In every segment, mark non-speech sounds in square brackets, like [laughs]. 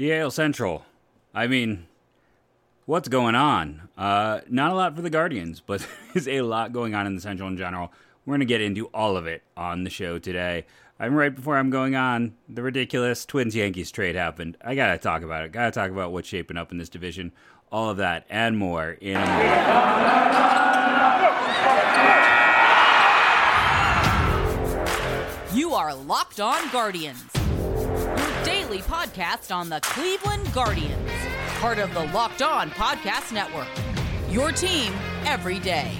Yale Central. I mean, what's going on? Uh, not a lot for the Guardians, but [laughs] there's a lot going on in the Central in general. We're going to get into all of it on the show today. I'm right before I'm going on. The ridiculous Twins Yankees trade happened. I got to talk about it. Got to talk about what's shaping up in this division. All of that and more in a moment. You are Locked On Guardians, daily podcast on the Cleveland Guardians, part of the Locked On Podcast Network. Your team every day.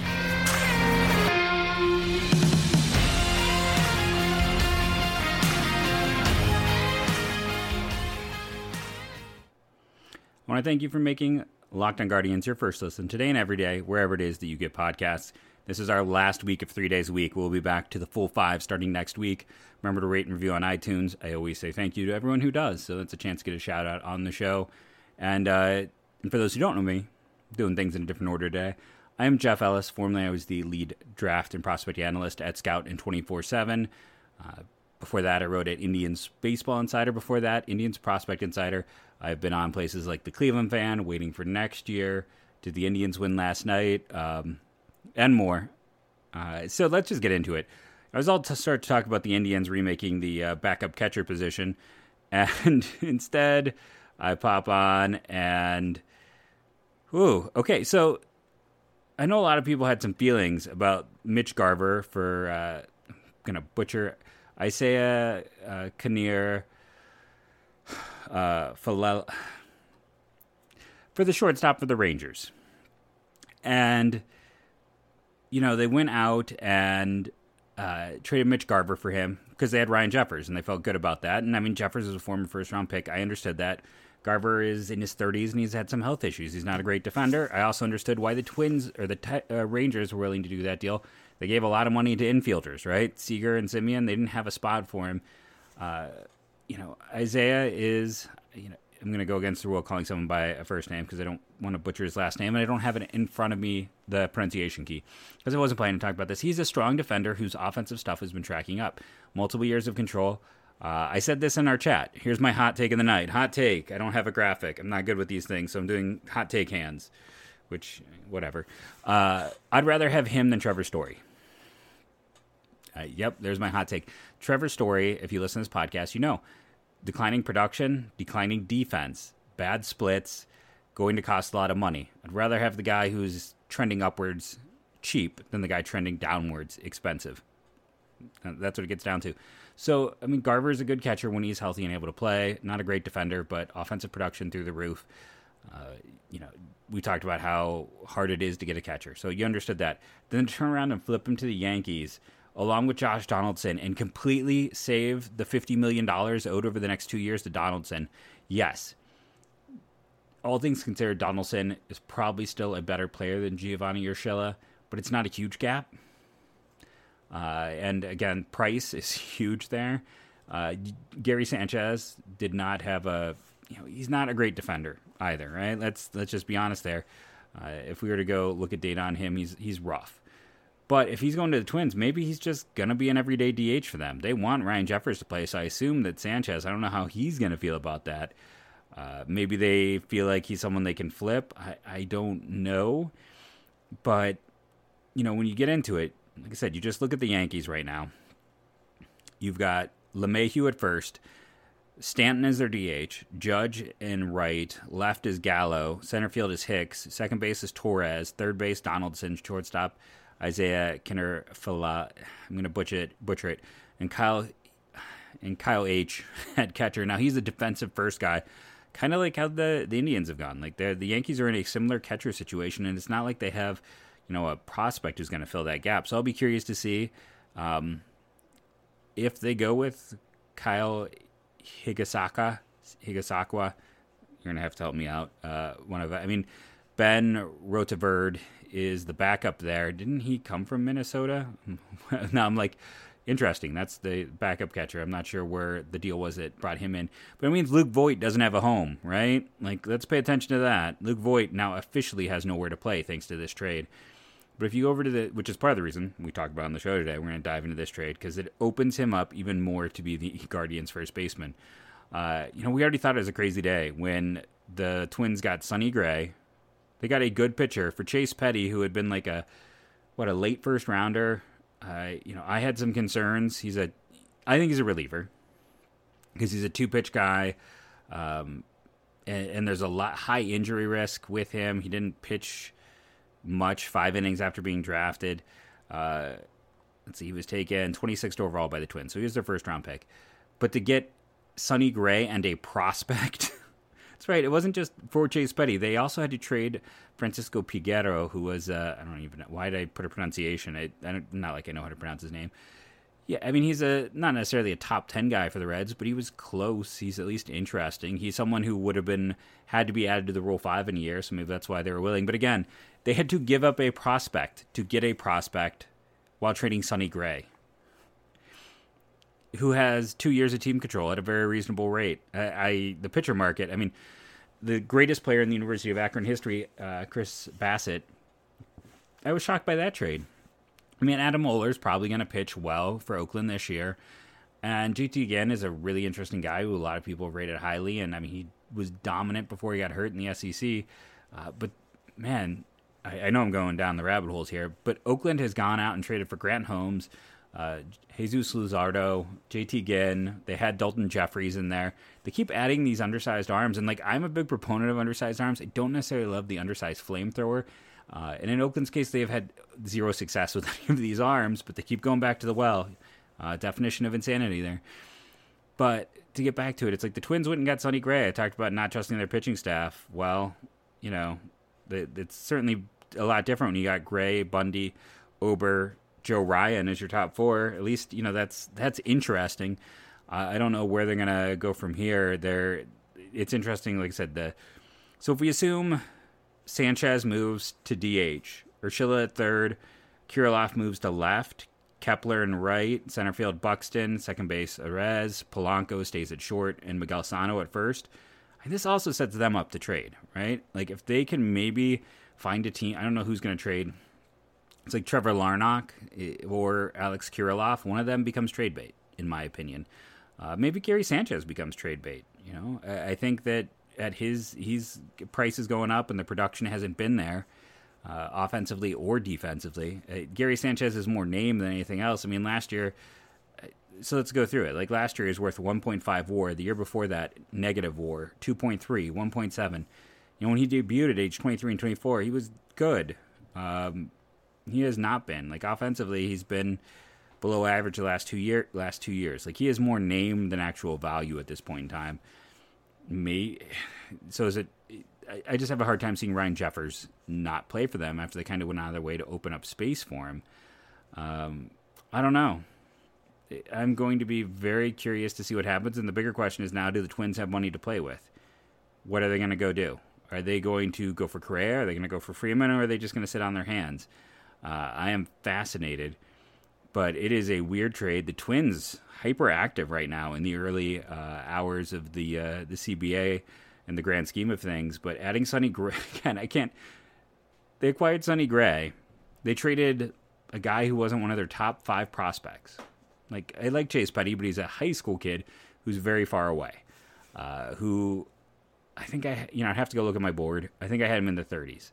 I want to thank you for making Locked on Guardians your first listen today and every day, wherever it is that you get podcasts. This is our last week of three days a week. We'll be back to the full five starting next week. Remember to rate and review on iTunes. I always say thank you to everyone who does, so that's a chance to get a shout out on the show. And, uh, and for those who don't know me, doing things in a different order today. I am Jeff Ellis. Formerly, I was the lead draft and prospect analyst at Scout and 24 7. Uh, before that, I wrote at Indians Baseball Insider. Before that, Indians Prospect Insider. I've been on places like the Cleveland Fan, waiting for next year. Did the Indians win last night? Um, and more. Uh, so let's just get into it. I was all to start to talk about the Indians remaking the uh, backup catcher position, [laughs] and instead I pop on and, ooh, okay. So I know a lot of people had some feelings about Mitch Garver for uh, I'm gonna butcher Isaiah uh, Kinnear [sighs] uh, [sighs] for the shortstop for the Rangers. And, you know, they went out and uh, traded Mitch Garver for him because they had Ryan Jeffers and they felt good about that. And I mean, Jeffers is a former first round pick. I understood that. Garver is in his 30s and he's had some health issues. He's not a great defender. I also understood why the Twins or the uh, Rangers were willing to do that deal. They gave a lot of money to infielders, right? Seager and Semien, they didn't have a spot for him. Uh, you know, Isaiah is, you know, I'm going to go against the rule calling someone by a first name because I don't want to butcher his last name and I don't have it in front of me, the pronunciation key, because I wasn't planning to talk about this. He's a strong defender whose offensive stuff has been tracking up. Multiple years of control. Uh, I said this in our chat. Here's my hot take of the night. Hot take. I don't have a graphic. I'm not good with these things, so I'm doing hot take hands, which, whatever. Uh, I'd rather have him than Trevor Story. Uh, yep, there's my hot take. Trevor Story, if you listen to this podcast, you know declining production, declining defense, bad splits, going to cost a lot of money. I'd rather have the guy who's trending upwards cheap than the guy trending downwards expensive. That's what it gets down to. So, I mean, Garver is a good catcher when he's healthy and able to play. Not a great defender, but offensive production through the roof. Uh, you know, we talked about how hard it is to get a catcher. So you understood that. Then turn around and flip him to the Yankees along with Josh Donaldson and completely save the $50 million owed over the next two years to Donaldson, yes. All things considered, Donaldson is probably still a better player than Giovanni Urshela, but it's not a huge gap. Uh, and again, price is [laughs] huge there. Uh, Gary Sanchez did not have a, you know, he's not a great defender either, right? Let's let's just be honest there. Uh, if we were to go look at data on him, he's he's rough. But if he's going to the Twins, maybe he's just going to be an everyday DH for them. They want Ryan Jeffers to play, so I assume that Sanchez, I don't know how he's going to feel about that. Uh, maybe they feel like he's someone they can flip. I, I don't know. But, you know, when you get into it, like I said, you just look at the Yankees right now. You've got LeMahieu at first. Stanton is their DH, Judge in right, left is Gallo, center field is Hicks, second base is Torres, third base Donaldson, shortstop Isaiah Kinner Fala. I'm going to butcher it, butcher it, and Kyle and Kyle H [laughs] at catcher. Now he's a defensive first guy, kind of like how the the Indians have gone. Like the the Yankees are in a similar catcher situation, and it's not like they have you know a prospect who's going to fill that gap. So I'll be curious to see um, if they go with Kyle Higasaka Higasakwa. You're gonna have to help me out. Uh, one of I mean Ben Rortvedt is the backup there. Didn't he come from Minnesota? [laughs] now I'm like, interesting. That's the backup catcher. I'm not sure where the deal was that brought him in, but it means Luke Voit doesn't have a home, right? Like, let's pay attention to that. Luke Voit now officially has nowhere to play thanks to this trade. But if you go over to the, which is part of the reason we talked about on the show today, we're going to dive into this trade because it opens him up even more to be the [laughs] Guardians' first baseman. Uh, you know, we already thought it was a crazy day when the Twins got Sonny Gray. They got a good pitcher for Chase Petty, who had been like a what a late first rounder. Uh, you know, I had some concerns. He's a, I think he's a reliever because he's a two pitch guy, um, and, and, there's a lot high injury risk with him. He didn't pitch much five innings after being drafted. Uh, let's see, he was taken 26th overall by the Twins, so he was their first round pick. But to get Sonny Gray and a prospect. [laughs] That's right. It wasn't just for Chase Petty. They also had to trade Francisco Peguero, who was uh, I don't even know why did I put a pronunciation. I, I not like I know how to pronounce his name. Yeah, I mean he's a not necessarily a top ten guy for the Reds, but he was close. He's at least interesting. He's someone who would have been had to be added to the Rule Five in a year, so maybe that's why they were willing. But again, they had to give up a prospect to get a prospect while trading Sonny Gray who has two years of team control at a very reasonable rate. I, I the pitcher market. I mean, the greatest player in the University of Akron history, uh, Chris Bassitt. I was shocked by that trade. I mean, Adam Oller is probably going to pitch well for Oakland this year, and JT Ginn is a really interesting guy who a lot of people rated highly. And I mean, he was dominant before he got hurt in the SEC. Uh, but man, I, I know I'm going down the rabbit holes here, but Oakland has gone out and traded for Grant Holmes uh, Jesus Luzardo, JT Ginn. They had Daulton Jefferies in there. They keep adding these undersized arms, and like I'm a big proponent of undersized arms. I don't necessarily love the undersized flamethrower. Uh, and in Oakland's case, they have had zero success with [laughs] any of these arms, but they keep going back to the well. Uh, definition of insanity there. But to get back to it, it's like the Twins went and got Sonny Gray. I talked about not trusting their pitching staff. Well, you know, it's certainly a lot different when you got Gray, Bundy, Ober, Joe Ryan as your top four, at least you know that's that's interesting. Uh, I don't know where they're gonna go from here. There, it's interesting. Like I said, the so if we assume Sanchez moves to DH, Urshela at third, Kirilloff moves to left, Kepler and right, center field Buxton, second base Arraez, Polanco stays at short, and Miguel Sano at first. And this also sets them up to trade, right? Like if they can maybe find a team, I don't know who's going to trade it's like Trevor Larnach eh, or Alex Kirilloff. One of them becomes trade bait, in my opinion. Uh, maybe Gary Sanchez becomes trade bait. You know, I, think that at his he's price is going up and the production hasn't been there, uh, offensively or defensively. Uh, Gary Sanchez is more name than anything else. I mean, last year. Uh, so let's go through it. Like last year, he was worth 1.5 WAR. The year before that, negative WAR, 2.3, 1.7. You know, when he debuted at age 23 and 24, he was good. Um, he has not been like offensively. He's been below average the last two year last two years. Like he has more name than actual value at this point in time. Me, so is it? I, just have a hard time seeing Ryan Jeffers not play for them after they kind of went out of their way to open up space for him. Um, I don't know. I'm going to be very curious to see what happens. And the bigger question is now: Do the Twins have money to play with? What are they going to go do? Are they going to go for Correa? Are they going to go for Freeman? Or are they just going to sit on their hands? Uh, I am fascinated, but it is a weird trade. The Twins hyperactive right now in the early uh, hours of the uh, the CBA in the grand scheme of things. But adding Sonny Gray [laughs] again, I can't. They acquired Sonny Gray. They traded a guy who wasn't one of their top five prospects. Like I like Chase Petty, but he's a high school kid who's very far away. Uh, who I think I you know I have to go look at my board. I think I had him in the 30s.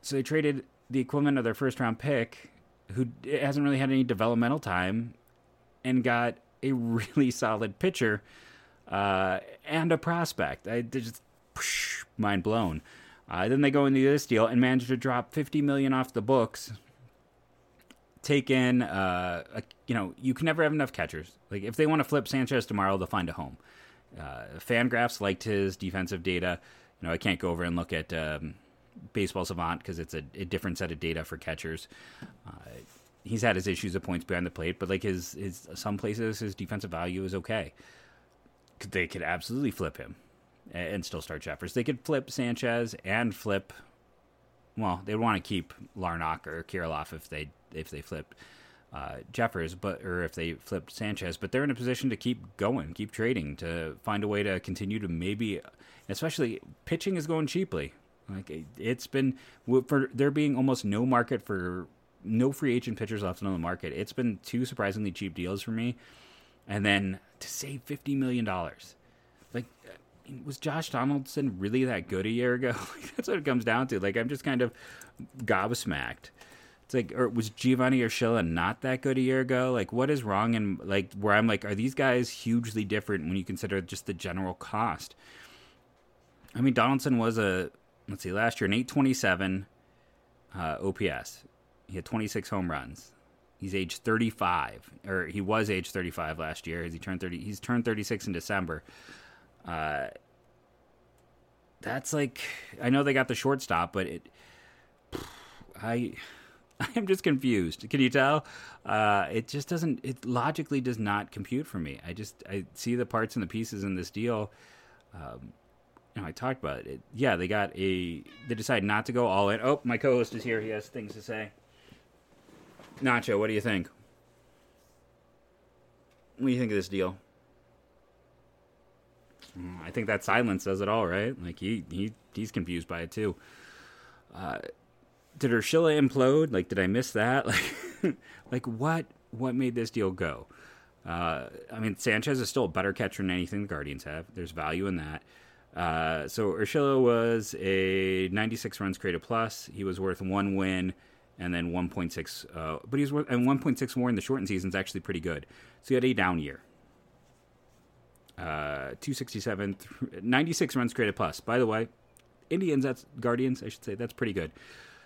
So they traded the equivalent of their first round pick, who hasn't really had any developmental time, and got a [laughs] really solid pitcher uh, and a prospect. I just mind blown. Uh, then they go into this deal and manage to drop 50 million off the books. Take in, uh, a, you know, you can never have enough catchers. Like if they want to flip Sanchez tomorrow, they'll find a home. Uh, Fangraphs liked his defensive data. You know, I can't go over and look at um, Baseball Savant because it's a, a, different set of data for catchers. Uh, he's had his issues of points behind the plate, but like his his some places his defensive value is okay. They could absolutely flip him and still start Jeffers. They could flip Sanchez and flip. Well, they'd want to keep Larnach or Kirilloff if they if they flip uh, Jeffers, but or if they flipped Sanchez. But they're in a position to keep going, keep trading, to find a way to continue to maybe, especially pitching is going cheaply. Like it's been for there being almost no market for no free agent pitchers left on the market. It's been two surprisingly cheap deals for me, and then to save fifty million dollars. like uh, was Josh Donaldson really that good a year ago? [laughs] That's what it comes down to. Like I'm just kind of gobsmacked. It's like, or was Giovanni Urshela not that good a year ago? Like, what is wrong? And like, where I'm like, are these guys hugely different when you consider just the general cost? I mean, Donaldson was a let's see, last year an 827 uh, OPS. He had 26 home runs. He's age 35, or he was age 35 last year. As he turned 30, he's turned 36 in December. Uh, that's like I know they got the shortstop, but it I [laughs] I am just confused. Can you tell? Uh, it just doesn't. It logically does not compute for me. I just I see the parts and the pieces in this deal. Um, know, I talked about it. Yeah, they got a. They decided not to go all in. Oh, my co-host is here. He has things to say. Nacho, what do you think? What do you think of this deal? Mm, I think that silence says it all, right? Like he he he's confused by it too. Uh, did Urshela implode? Like, did I miss that? [laughs] Like, like what what made this deal go? Uh, I mean, Sanchez is still a better catcher than anything the Guardians have. There's value in that. Uh, so Urshela was a 96 runs created plus. He was worth one win and then 1.6. Uh, but he's worth and 1.6 more in the shortened season is actually pretty good. So he had a down year. Uh, 267, 96 runs created plus. By the way, Indians, that's Guardians, I should say, that's pretty good.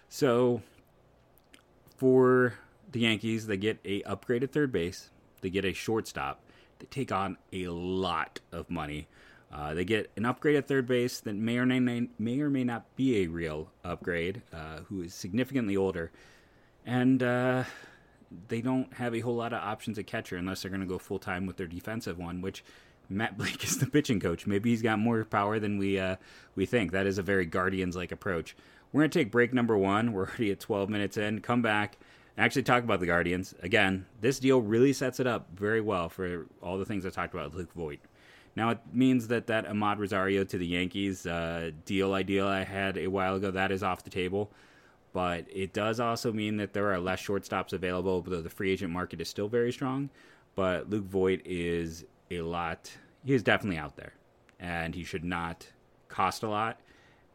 So for the Yankees, they get a upgraded third base, they get a shortstop, they take on a lot of money. Uh, they get an upgrade at third base that may or may, may or may not be a real upgrade, uh, who is significantly older, and uh, they don't have a whole lot of options at catcher unless they're going to go full time with their defensive one, which Matt [laughs] Blake is the pitching coach. Maybe he's got more power than we uh, we think. That is a very Guardians like approach. We're going to take break number one. We're already at 12 minutes in. Come back actually talk about the Guardians. Again, this deal really sets it up very well for all the things I talked about with Luke Voit. Now, it means that that Amed Rosario to the Yankees uh, deal idea I had a while ago, that is off the table. But it does also mean that there are less shortstops available, though the free agent market is still very strong. But Luke Voit is a lot, he is definitely out there. And he should not cost a lot.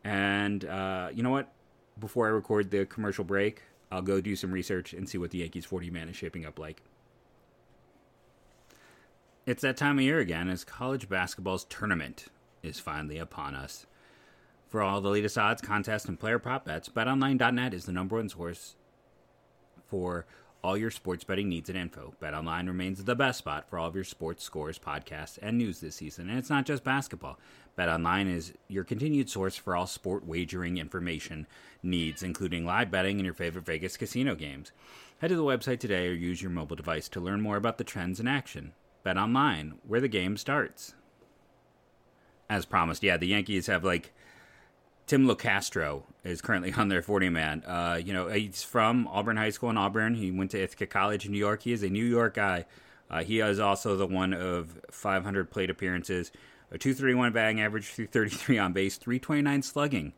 And uh, you know what? Before I record the commercial break, I'll go do some research and see what the Yankees 40 man is shaping up like. It's that time of year again as college basketball's tournament is finally upon us. For all the latest odds, contests, and player prop bets, betonline.net is the number one source for all your sports betting needs and info. BetOnline remains the best spot for all of your sports scores, podcasts, and news this season. And it's not just basketball. BetOnline is your continued source for all sport wagering information needs, including live betting and your favorite Vegas casino games. Head to the website today or use your mobile device to learn more about the trends in action. BetOnline, where the game starts. As promised, yeah, the Yankees have like Tim Locastro is currently [laughs] on their 40 man. Uh, you know, he's from Auburn High School in Auburn. He went to Ithaca College in New York. He is a New York guy. Uh, he is also the one of 500 plate appearances, a 231 batting average, 333 on base, 329 slugging.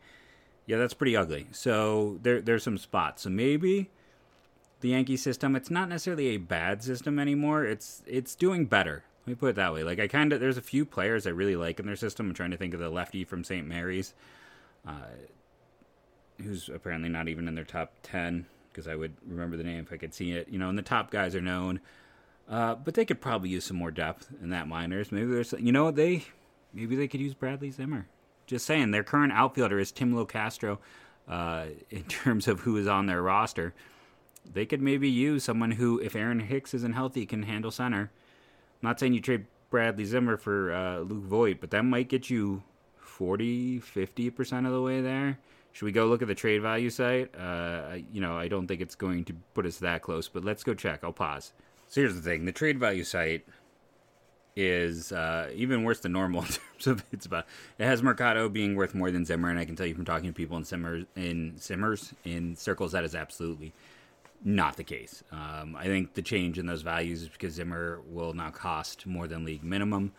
Yeah, that's pretty ugly. So there, there's some spots. So maybe the Yankee system, it's not necessarily a bad system anymore. It's it's doing better. Let me put it that way. Like I kind of there's a few players I really like in their system. I'm trying to think of the lefty from St. Mary's, uh, who's apparently not even in their top ten because I would remember the name if I could see it. You know, and the top guys are known. Uh, but they could probably use some more depth in that minors. Maybe there's, you know, they maybe they could use Bradley Zimmer. Just saying, their current outfielder is Tim Locastro. Uh, [laughs] in terms of who is on their roster, they could maybe use someone who, if Aaron Hicks isn't healthy, can handle center. I'm not saying you trade Bradley Zimmer for uh, Luke Voit, but that might get you 40, 50% of the way there. Should we go look at the trade value site? Uh, you know, I don't think it's going to put us that close, but let's go check. I'll pause. So here's the thing: the trade value site is uh, even worse than normal [laughs] in terms of it's about. It has Mercado being worth more than Zimmer, and I can tell you from talking to people in Simmers in Simmers in circles that is absolutely not the case. Um, I think the change in those values is because Zimmer will now cost more than league minimum,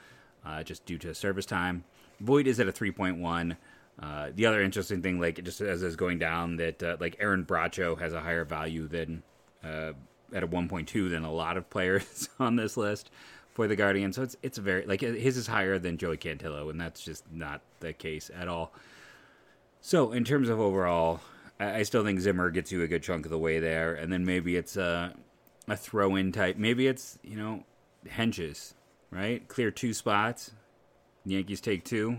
uh, just due to service time. Voit is at a 3.1. Uh, the other interesting thing, like just as is going down, that uh, like Aaron Bracho has a higher value than uh, at a 1.2 than a lot of players [laughs] on this list. for the Guardians. So it's it's very like his is higher than Joey Cantillo, and that's just not the case at all. So in terms of overall, I, I still think Zimmer gets you a good chunk of the way there, and then maybe it's a a throw in type. Maybe it's you know Hentges, right? Clear two spots. The Yankees take two.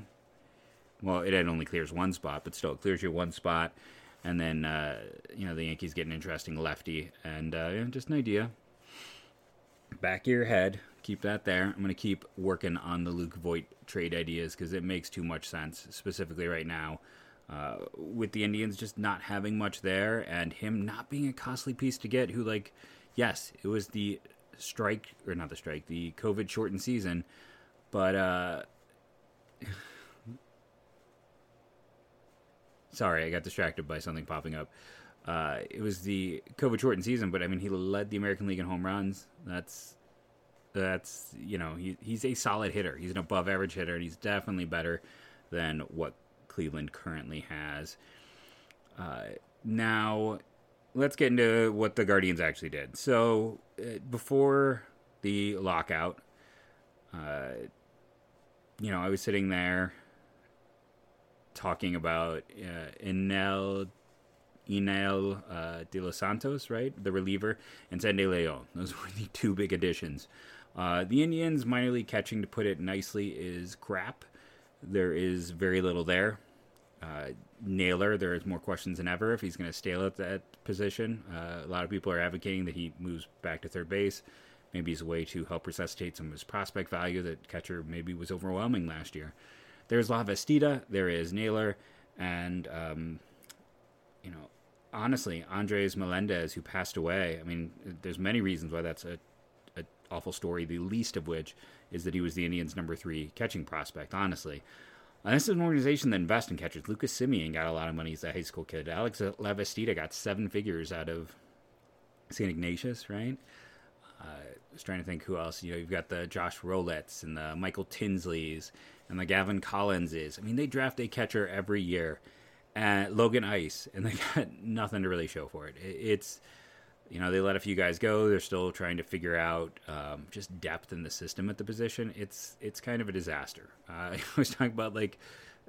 Well, it only clears one spot, but still it clears you one spot. And then uh, you know the Yankees get an interesting lefty, and uh, yeah, just an idea. Back of your head, keep that there. I'm going to keep working on the Luke Voit trade ideas because it makes too much sense, specifically right now. Uh, with the Indians just not having much there and him not being a costly piece to get, who, like, yes, it was the strike, or not the strike, the COVID shortened season, but, uh, [sighs] sorry, I got distracted by something popping up. Uh, it was the COVID shortened season, but I mean, he led the American League in home runs. That's that's you know he he's a solid hitter. He's an above average hitter, and he's definitely better than what Cleveland currently has. Uh, now, let's get into what the Guardians actually did. So uh, before the lockout, uh, you know, I was sitting there talking about uh, Enyel Enyel uh, de los Santos, right, the reliever, and Sandy Leon. Those [laughs] were the two big additions. Uh, the Indians' minor league catching, to put it nicely, is crap. There is very little there. Uh, Naylor, there is more questions than ever if he's going to stay at that position. Uh, a lot of people are advocating that he moves back to third base. Maybe as a way to help resuscitate some of his prospect value that catcher maybe was overwhelming last year. There's Lavastida, there is Naylor, and um, you know, honestly, Andres Melendez, who passed away. I mean, there's many reasons why that's a awful story, the least of which is that he was the Indians' number three catching prospect, honestly. And this is an organization that invests in catchers. Lucas Semien got a lot of money as a high school kid. Alex Lavastida got seven figures out of St. Ignatius, right? Uh, I was trying to think who else. You know, you've got the Josh Rolets and the Michael Tinsleys and the Gavin Collinses. I mean, they draft a catcher every year. And Logan Ice, and they [laughs] got nothing to really show for it. It's you know, they let a few guys go. They're still trying to figure out um, just depth in the system at the position. It's it's kind of a disaster. Uh, [laughs] I was talking about like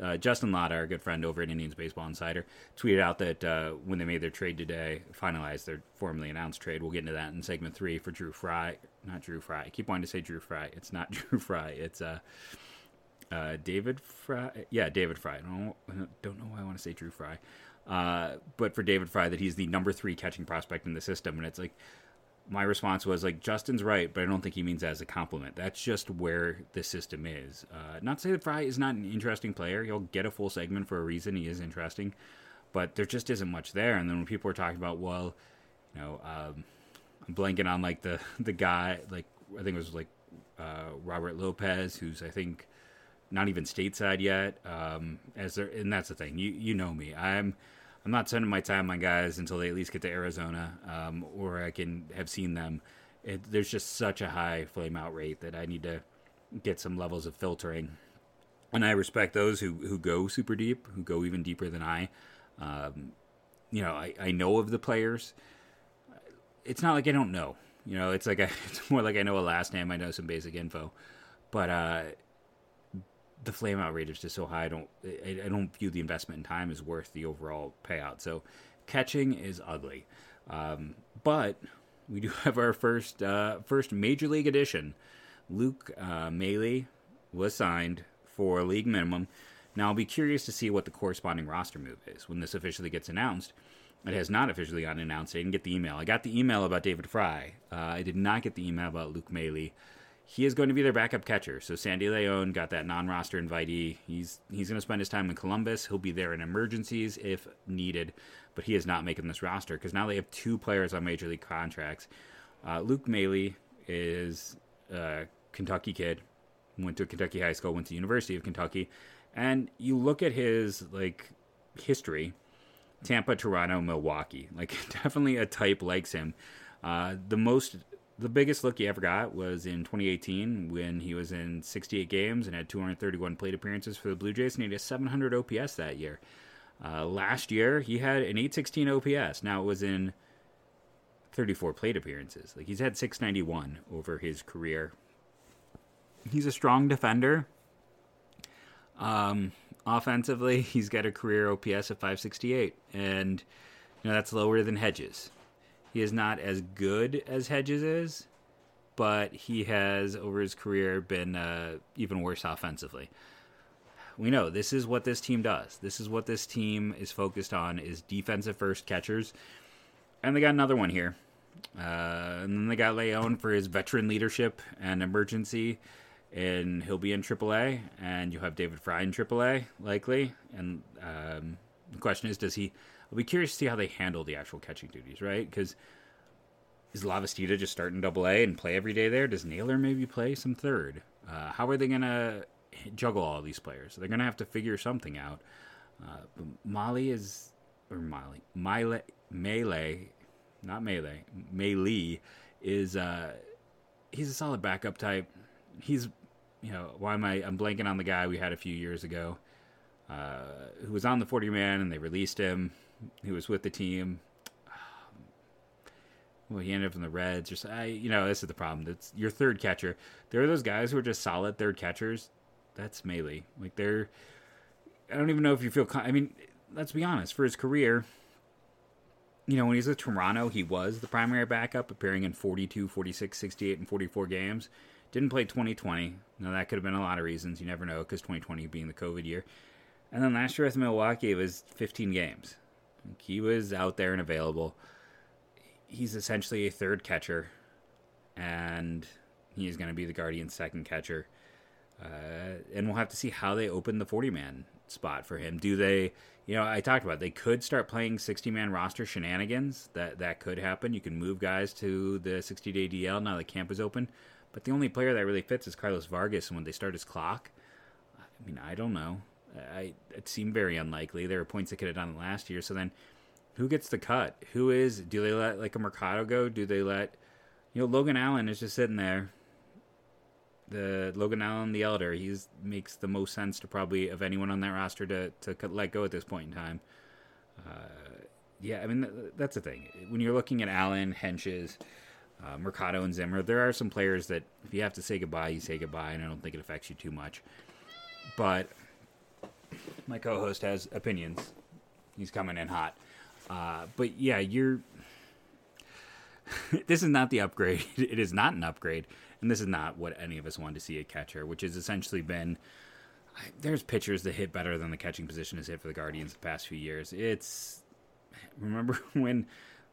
uh, Justin Lada, our good friend over at Indians Baseball Insider, tweeted out that uh, when they made their trade today, finalized their formally announced trade. We'll get into that in segment three for Drew Fry. Not Drew Fry. I keep wanting to say Drew Fry. It's not [laughs] Drew Fry. It's uh, uh, David Fry. Yeah, David Fry. I don't, I don't know why I want to say Drew Fry. Uh, but for David Fry, that he's the number three catching prospect in the system, and it's like my response was like Justin's right, but I don't think he means that as a compliment. That's just where the system is. Uh, not to say that Fry is not an interesting player; he'll get a full segment for a reason. He is interesting, but there just isn't much there. And then when people are talking about, well, you know, um, I'm blanking on like the [laughs] the guy, like I think it was like uh, Robert Lopez, who's I think not even stateside yet. Um, as there, and that's the thing. You you know me. I'm I'm not spending my time on guys until they at least get to Arizona, um, or I can have seen them. It, there's just such a high flame out rate that I need to get some levels of filtering. And I respect those who, who go super deep, who go even deeper than I. Um, you know, I, I know of the players. It's not like I don't know. You know, it's like I, [laughs] it's more like I know a last name. I know some basic info, but uh, the flame out rate is just so high. I don't I, I, don't view the investment in time as worth the overall payout. So catching is ugly, um, but we do [laughs] have our first uh, first major league edition. Luke uh, Maile was signed for league minimum. Now I'll be curious to see what the corresponding roster move is when this officially gets announced. It has not officially gotten announced. I didn't get the email. I got the email about David Fry. Uh, I did not get the email about Luke Maile he is going to be their backup catcher. So Sandy Leon got that non-roster invitee. He's he's going to spend his time in Columbus. He'll be there in emergencies if needed, but he is not making this roster because now they have two players on major league contracts. Uh, Luke Maile is a Kentucky kid, went to Kentucky high school, went to University of Kentucky, and you look at his like history. Tampa, Toronto, Milwaukee. Like [laughs] definitely a type likes him. Uh, the most the biggest look he ever got was in 2018 when he was in 68 games and had 231 plate appearances for the Blue Jays, and he had a 700 OPS that year. Uh, last year, he had an 816 OPS. Now it was in 34 plate appearances. Like he's had 691 over his career. he's a strong defender. Um, offensively, [laughs] he's got a career OPS of 568, and you know that's lower than Hedges. He is not as good as Hedges is, but he has over his career been uh, even worse offensively. We know this is what this team does. This is what this team is focused on: is defensive first catchers, and they got another one here. Uh, and then they got Leon for his veteran leadership and emergency and he'll be in AAA, and you'll have David Fry in AAA likely. And um, the question is, does he? I'll be curious to see how they handle the actual catching duties, right? Because is Lavastida just starting Double A and play every day there? Does Naylor maybe play some third? Uh, how are they gonna juggle all these players? They're gonna have to figure something out. Uh, Molly is or Molly Melee Melee, not Melee Melee is uh, he's a solid backup type. He's you know, why am I? I'm blanking on the guy we had a few years ago, uh, who was on the 40 man, and they released him. He was with the team. Um, well, he ended up in the Reds, or I, you know, this is the problem. That's your third catcher. There are those guys who are just solid third catchers. That's Maile. Like they're. I don't even know if you feel. I mean, let's be honest. For his career, you know, when he's with Toronto, he was the primary backup, appearing in 42, 46, 68, and 44 games. Didn't play 2020. Now, that could have been a lot of reasons. You never know, because 2020 being the COVID year. And then last year with Milwaukee, it was 15 games. He was out there and available. He's essentially a third catcher, and he's going to be the Guardian's second catcher. Uh, and we'll have to see how they open the 40 man spot for him. Do they, you know, I talked about it, they could start playing 60 man roster shenanigans. That that could happen. You can move guys to the 60 day DL now the camp is open. But the only player that really fits is Carlos Vargas. And when they start his clock, I mean, I don't know. I it seemed very unlikely. There were points they could have done it last year. So then, who gets the cut? Who is? Do they let like a Mercado go? Do they let you know Logan Allen is just sitting there? The Logan Allen, the elder, he makes the most sense to probably of anyone on that roster to to let go at this point in time. Uh, yeah, I mean that's the thing. When you're looking at Allen, Hentges, uh, Mercado and Zimmer. There are some players that if you have to say goodbye, you say goodbye, and I don't think it affects you too much. But my co-host has opinions. He's coming in hot. Uh, but yeah, you're. [laughs] this is not the upgrade. [laughs] It is not an upgrade, and this is not what any of us wanted to see a catcher, which has essentially been. There's pitchers that hit better than the catching position has hit for the Guardians the past few years. It's remember [laughs] when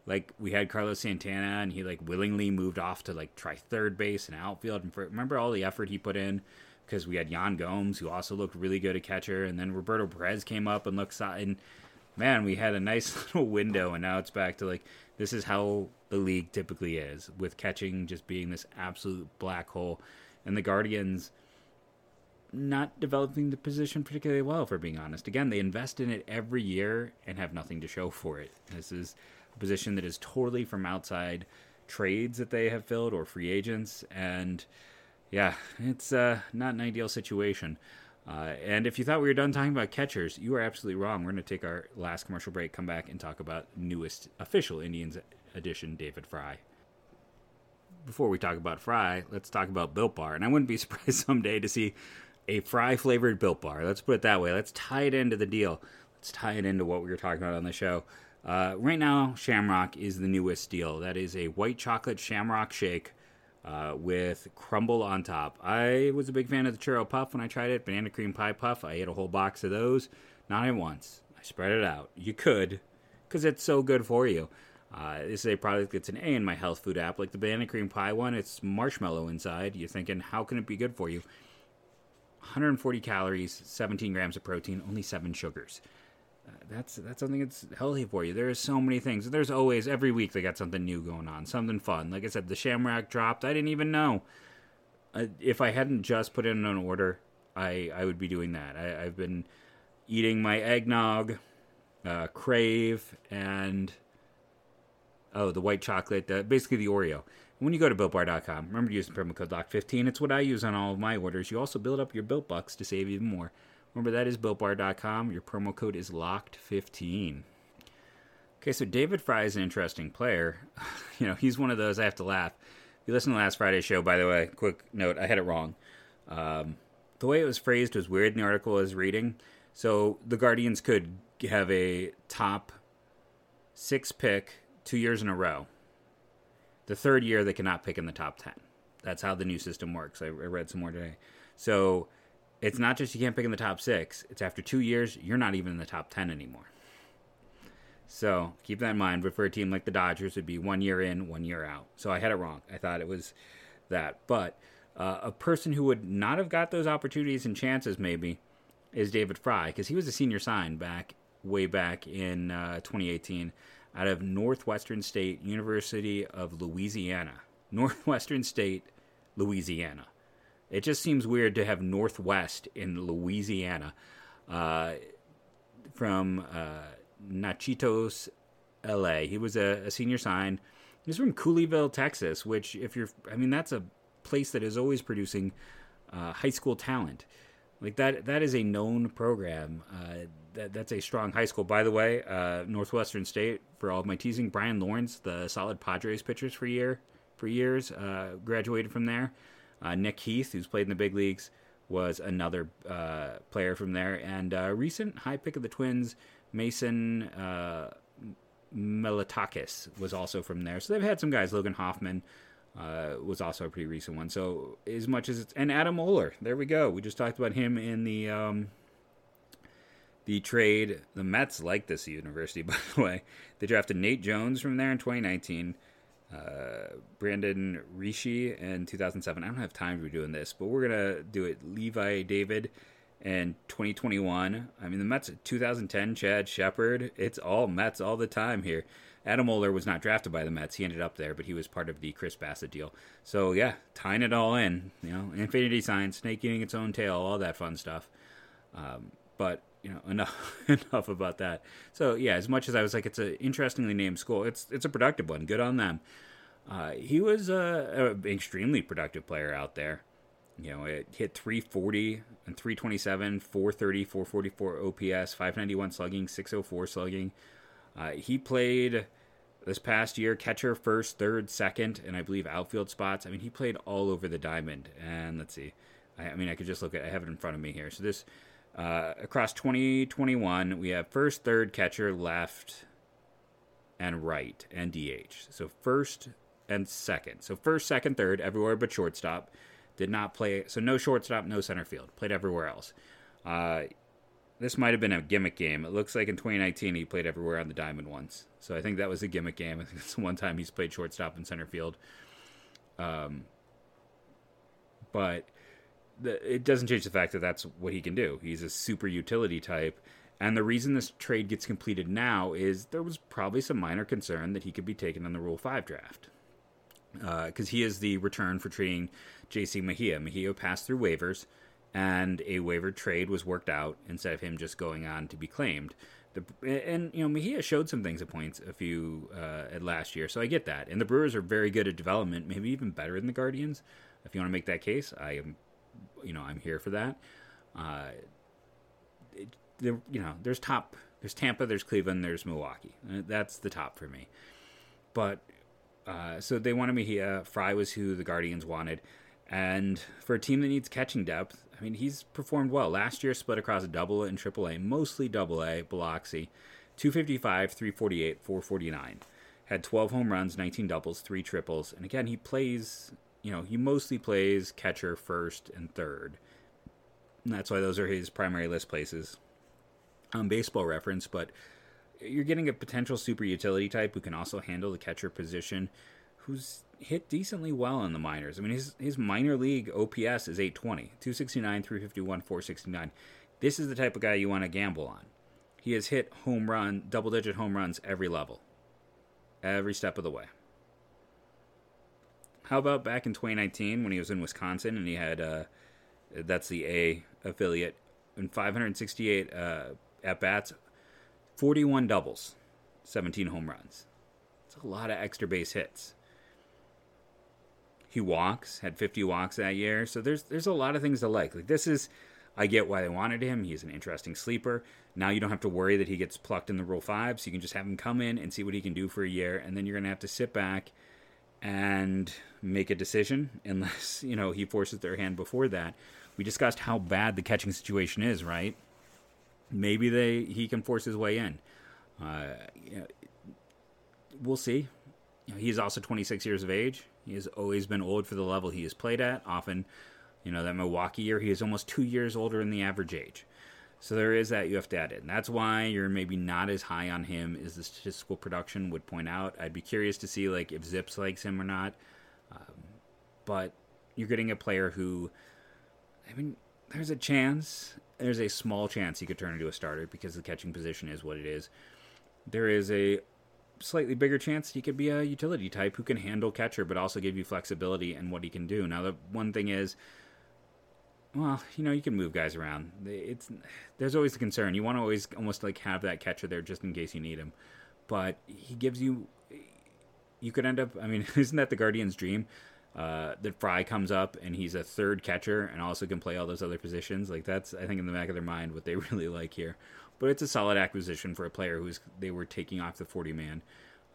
like we had Carlos Santana and he like willingly moved off to like try third base and outfield and for, remember all the effort he put in because we had Yan Gomes who also looked really good at catcher and then Roberto Perez came up and looked and man we had a nice [laughs] little window and now it's back to like this is how the league typically is with catching just being this absolute black hole and the Guardians not developing the position particularly well for being honest again they invest in it every year and have nothing to show for it this is a position that is totally from outside trades that they have filled or free agents. And yeah, it's uh, not an ideal situation. Uh, and if you thought we were done talking about catchers, you are absolutely wrong. We're going to take our last commercial break, come back, and talk about newest official Indians edition, David Fry. Before we talk about Fry, let's talk about Built Bar. And I wouldn't be [laughs] surprised someday to see a Fry flavored Built Bar. Let's put it that way. Let's tie it into the deal. Let's tie it into what we were talking about on the show. Uh, right now, Shamrock is the newest deal. That is a white chocolate Shamrock shake uh, with crumble on top. I was a big fan of the churro puff when I tried it. Banana cream pie puff. I ate a whole box of those. Not at once. I spread it out. You could, because it's so good for you. Uh, this is a product that's an A in my health food app, like the banana cream pie one. It's marshmallow inside. You're thinking, how can it be good for you? 140 calories, 17 grams of protein, only seven sugars that's that's something that's healthy for you. There's so many things. There's always every week they got something new going on, something fun. Like I said, the Shamrock dropped. I didn't even know. If I hadn't just put in an order, I I would be doing that. I, have been eating my eggnog, uh, crave, and oh the white chocolate, the, basically the Oreo. When you go to BuiltBar.com, remember to use the promo code LOCK15. It's what I use on all of my orders. You also build up your Built Bucks to save even more. Remember, that is BuiltBar.com. Your promo code is LOCKED15. Okay, so David Fry is an interesting player. [laughs] you know, he's one of those I have to laugh. If you listen to last Friday's show, by the way, quick note, I had it wrong. Um, the way it was phrased was weird in the article I was reading. So the Guardians could have a top six pick two years in a row. The third year, they cannot pick in the top 10. That's how the new system works. I, I read some more today. So it's not just you can't pick in the top six, it's after two years, you're not even in the top 10 anymore. So keep that in mind. But for a team like the Dodgers, it'd be one year in, one year out. So I had it wrong. I thought it was that. But uh, a person who would not have got those opportunities and chances, maybe, is David Fry, because he was a senior sign back way back in uh, 2018 out of Northwestern State University of Louisiana. Northwestern State, Louisiana. It just seems weird to have Northwest in Louisiana. Uh, from uh, Nachitos, LA. He was a, a senior sign. He's from Colleyville, Texas, which, if you're, I mean, that's a place that is always producing uh, high school talent. Like that, that is a known program. Uh, that, that's a strong high school. By the way, uh, Northwestern State, for all of my teasing, Brian Lawrence, the solid Padres pitchers for year for years, uh, graduated from there. Uh, Nick Heath, who's played in the big leagues, was another uh, player from there. And recent high pick of the Twins, Mason uh, Melotakis was also from there. So they've had some guys. Logan Hoffman uh, was also a pretty recent one. So as much as it's and Adam Oller, there we go. We just talked about him in the um, the trade. The Mets like this university, [laughs] by the way. They drafted Nate Jones from there in 2019. Uh, Brandon Rishi in 2007. I don't have time to be doing this, but we're gonna do it. Levi David and 2021. I mean, the Mets 2010, Chad Shepard. It's all Mets all the time here. Adam Oller was not drafted by the Mets. He ended up there, but he was part of the Chris Bassitt deal. So yeah, tying it all in. You know, infinity sign, snake eating its own tail, all that fun stuff. Um, but you know, [laughs] enough enough about that. So yeah, as much as I was like, it's an interestingly named school. It's it's a productive one. Good on them. Uh, he was a, a extremely productive player out there. You know, it hit 340 and 327, 430, 444 OPS, 591 slugging, 604 slugging. Uh, he played this past year catcher, first, third, second, and I believe outfield spots. I mean, he played all over the diamond. And let's see, I, I mean, I could just look at. I have it in front of me here. So this uh, across 2021, we have first, third, catcher, left, and right, and DH. So first and second. So first, second, third, everywhere but shortstop. Did not play, so no shortstop, no center field. Played everywhere else. Uh, this might have been a gimmick game. It looks like in 2019 he played everywhere on the diamond once. So I think that was a gimmick game. I think it's the one time he's played shortstop and center field. Um, but it doesn't change the fact that that's what he can do. He's a super utility type. And the reason this trade gets completed now is there was probably some minor concern that he could be taken on the Rule 5 draft. Because uh, he is the return for trading JC Mejia. Mejia passed through waivers, and a waiver trade was worked out instead of him just going on to be claimed. The, and you know Mejia showed some things at points a few uh, at last year, so I get that. And the Brewers are very good at development, maybe even better than the Guardians. If you want to make that case, I am, you know, I'm here for that. Uh, it, you know, there's top, there's Tampa, there's Cleveland, there's Milwaukee. Uh, that's the top for me. But uh, so they wanted Mejia. Fry was who the Guardians wanted. And for a team that needs catching depth, I mean, he's performed well. Last year, split across double and triple A, mostly double A, Biloxi, 255, 348, 449. Had 12 home runs, 19 doubles, three triples. And again, he plays, you know, he mostly plays catcher first and third. And that's why those are his primary list places on baseball reference. But you're getting a potential super utility type who can also handle the catcher position, who's hit decently well in the minors. I mean, his his minor league OPS is 820, 269, 351, 469. This is the type of guy you want to gamble on. He has hit home run, double digit home runs every level, every step of the way. How about back in 2019 when he was in Wisconsin and he had, uh, that's the A affiliate, and 568 uh, at bats, 41 doubles, 17 home runs. It's a lot of extra base hits. He walks, had 50 walks that year. So there's there's a lot of things to like. Like this is I get why they wanted him. He's an interesting sleeper. Now you don't have to worry that he gets plucked in the Rule 5, so you can just have him come in and see what he can do for a year and then you're to have to sit back and make a decision unless, [laughs] you know, he forces their hand before that. We discussed how bad the catching situation is, right? Maybe they he can force his way in. Uh, you know, we'll see. You know, he's also 26 years of age. He has always been old for the level he has played at. Often, you know, that Milwaukee year, he is almost two years older than the average age. So there is that you have to add in. That's why you're maybe not as high on him as the statistical production would point out. I'd be curious to see like if ZiPS likes him or not. Um, but you're getting a player who, I mean, there's a chance, there's a small chance he could turn into a starter because the catching position is what it is. There is a slightly bigger chance he could be a utility type who can handle catcher but also give you flexibility and what he can do. Now the one thing is well, you know, you can move guys around. It's there's always the concern. You want to always almost like have that catcher there just in case you need him. But he gives you you could end up I mean, [laughs] isn't that the Guardian's dream? Uh, that Fry comes up and he's a third catcher and also can play all those other positions. Like that's I think in the back of their mind what they [laughs] really like here. But it's a solid acquisition for a player who's they were taking off the 40 man.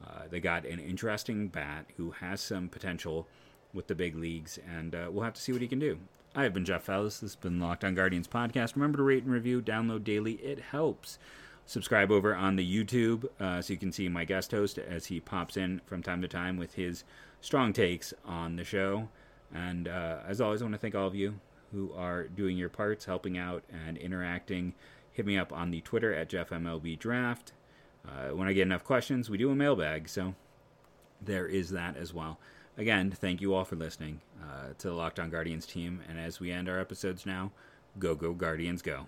Uh, they got an interesting bat who has some potential with the big leagues, and uh, we'll have to see what he can do. I have been Jeff Ellis. This has been Locked On Guardians podcast. Remember to rate and review, download daily. It helps. Subscribe over on the YouTube uh, so you can see my guest host as he pops in from time to time with his strong takes on the show. And uh, as always, I want to thank all of you who are doing your parts, helping out, and interacting. Hit me up on the Twitter at JeffMLBDraft. Uh, when I get enough questions, we do a mailbag, so there is that as well again, thank you all for listening uh, to the Locked On Guardians team. And as we end our episodes now, go, go, Guardians, go.